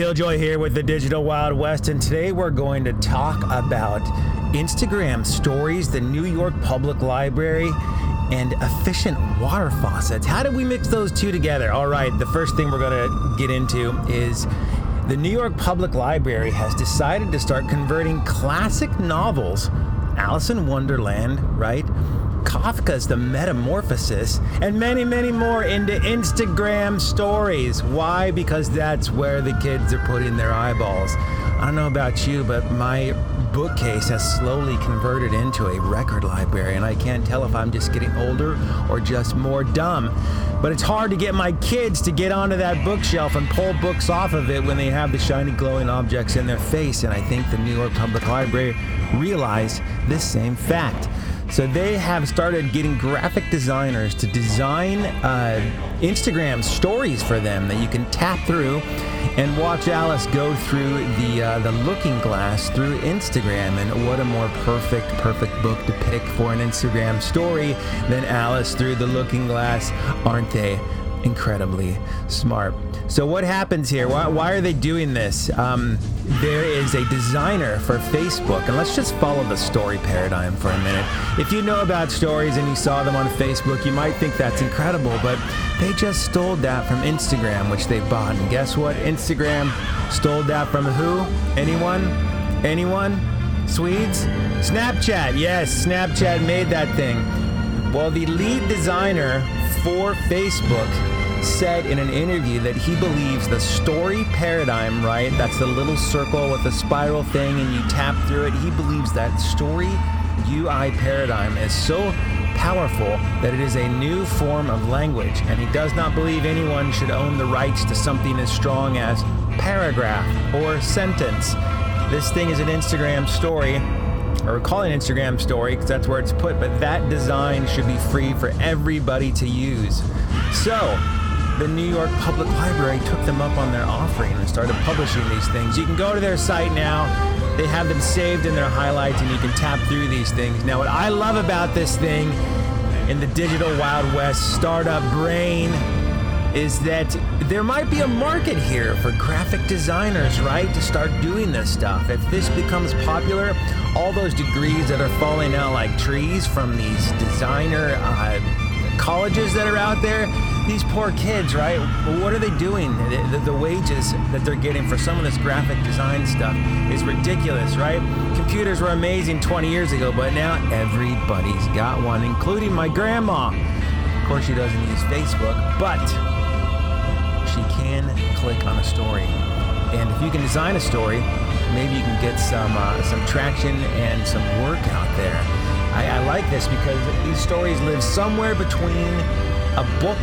Killjoy here with the Digital Wild West, and today we're going to talk about Instagram stories, the New York Public Library, and efficient water faucets. How did we mix those two together? All right, the first thing we're going to get into is the New York Public Library has decided to start converting classic novels, Alice in Wonderland, right? Kafka's The Metamorphosis, and many, many more into Instagram stories. Why? Because that's where the kids are putting their eyeballs. I don't know about you, but my bookcase has slowly converted into a record library, and I can't tell if I'm just getting older or just more dumb. But it's hard to get my kids to get onto that bookshelf and pull books off of it when they have the shiny glowing objects in their face, and I think the New York Public Library realized this same fact. So they have started getting graphic designers to design uh, Instagram stories for them that you can tap through and watch Alice go through the uh, the Looking Glass through Instagram. And what a more perfect, perfect book to pick for an Instagram story than Alice through the Looking Glass, aren't they? Incredibly smart. So what happens here? Why, why are they doing this? Um, there is a designer for Facebook, and let's just follow the story paradigm for a minute. If you know about stories and you saw them on Facebook, you might think that's incredible, but they just stole that from Instagram, which they bought. And guess what? Instagram stole that from who? Anyone? Anyone? Swedes? Snapchat. Yes, Snapchat made that thing. Well, the lead designer for Facebook said in an interview that he believes the story paradigm, right? That's the little circle with the spiral thing and you tap through it. He believes that story UI paradigm is so powerful that it is a new form of language, and he does not believe anyone should own the rights to something as strong as paragraph or sentence. This thing is an Instagram story, or call it an Instagram story because that's where it's put, but that design should be free for everybody to use. So, the New York Public Library took them up on their offering and started publishing these things. You can go to their site now. They have them saved in their highlights and you can tap through these things. Now, what I love about this thing in the digital Wild West startup brain is that there might be a market here for graphic designers, right, to start doing this stuff. If this becomes popular, all those degrees that are falling out like trees from these designer uh, colleges that are out there, these poor kids, right? What are they doing? The, the, the, wages that they're getting for some of this graphic design stuff is ridiculous, right? Computers were amazing 20 years ago, but now everybody's got one, including my grandma. Of course, she doesn't use Facebook, but she can click on a story. And if you can design a story, maybe you can get some uh, some traction and some work out there. I, I like this because these stories live somewhere between a book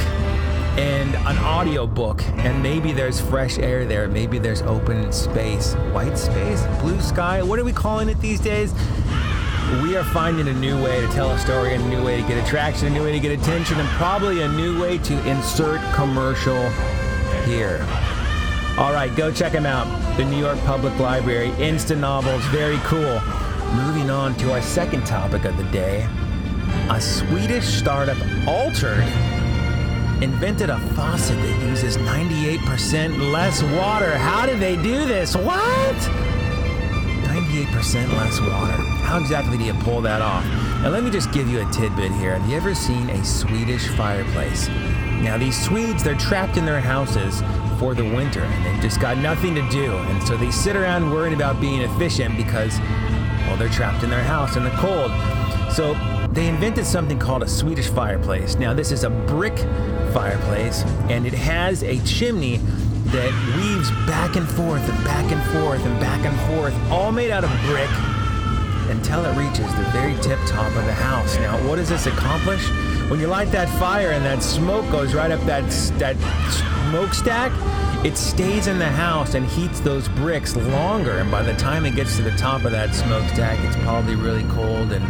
and an audio book and maybe there's fresh air there. Maybe there's open space. White space? Blue sky? What are we calling it these days? We are finding a new way to tell a story a new way to get attraction a new way to get attention and probably a new way to insert commercial here all right go check them out the new york public library Instanovels very cool moving on to our second topic of the day a swedish startup altered invented a faucet that uses 98% less water. How did they do this? What? 98% less water. How exactly do you pull that off? Now, let me just give you a tidbit here. Have you ever seen a Swedish fireplace? Now, these Swedes, they're trapped in their houses for the winter and they've just got nothing to do. And so they sit around worried about being efficient because, well, they're trapped in their house in the cold. So they invented something called a Swedish fireplace. Now, this is a brick fireplace, and it has a chimney that weaves back and forth and back and forth and back and forth, all made out of brick until it reaches the very tip top of the house. Now, what does this accomplish? When you light that fire and that smoke goes right up that, that smokestack, it stays in the house and heats those bricks longer. And by the time it gets to the top of that smokestack, it's probably really cold and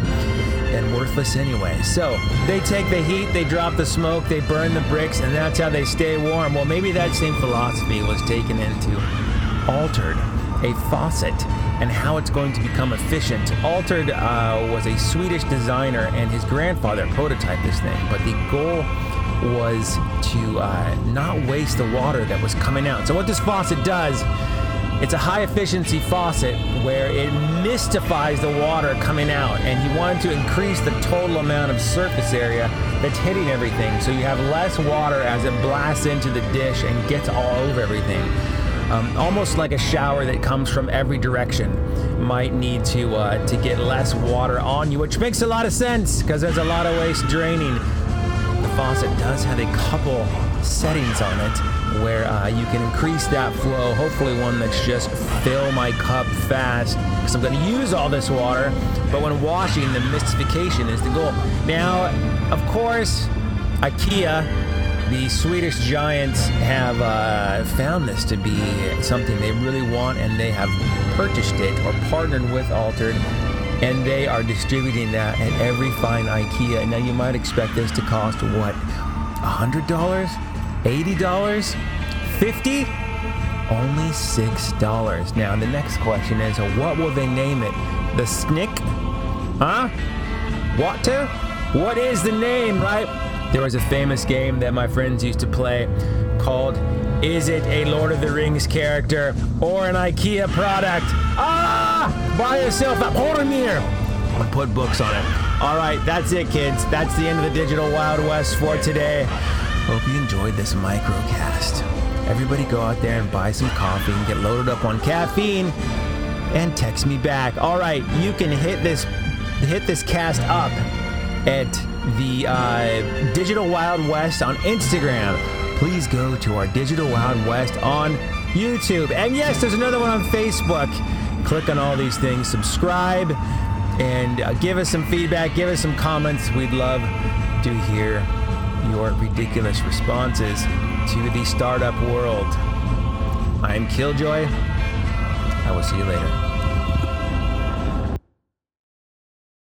and worthless anyway. So they take the heat, they drop the smoke, they burn the bricks, and that's how they stay warm. Well, maybe that same philosophy was taken into altered a faucet and how it's going to become efficient. Altered uh, was a Swedish designer, and his grandfather prototyped this thing, but the goal was to uh, not waste the water that was coming out. So what this faucet does, it's a high efficiency faucet where it mystifies the water coming out, and he wanted to increase the total amount of surface area that's hitting everything, so you have less water as it blasts into the dish and gets all over everything. Um, almost like a shower that comes from every direction might need to uh, to get less water on you, which makes a lot of sense because there's a lot of waste draining. The faucet does have a couple settings on it where uh, you can increase that flow. Hopefully, one that's just fill my cup fast because I'm going to use all this water. But when washing, the mystification is the goal. Now, of course, IKEA the Swedish giants have uh, found this to be something they really want, and they have purchased it or partnered with Altered, and they are distributing that at every fine IKEA. Now, you might expect this to cost what, $100? $80? 50? Only $6. Now, the next question is what will they name it? The Snick? Huh? What to? What is the name, right? There was a famous game that my friends used to play called Is It a Lord of the Rings character or an IKEA product? Ah! Buy yourself a Boromir! I'll put books on it. All right, that's it, kids. That's the end of the Digital Wild West for today. Hope you enjoyed this microcast. Everybody go out there and buy some coffee and get loaded up on caffeine and text me back. All right, you can hit this hit this cast up at the uh, Digital Wild West on Instagram. Please go to our Digital Wild West on YouTube. And yes, there's another one on Facebook. Click on all these things, subscribe, and uh, give us some feedback, give us some comments. We'd love to hear your ridiculous responses to the startup world. I'm Killjoy. I will see you later.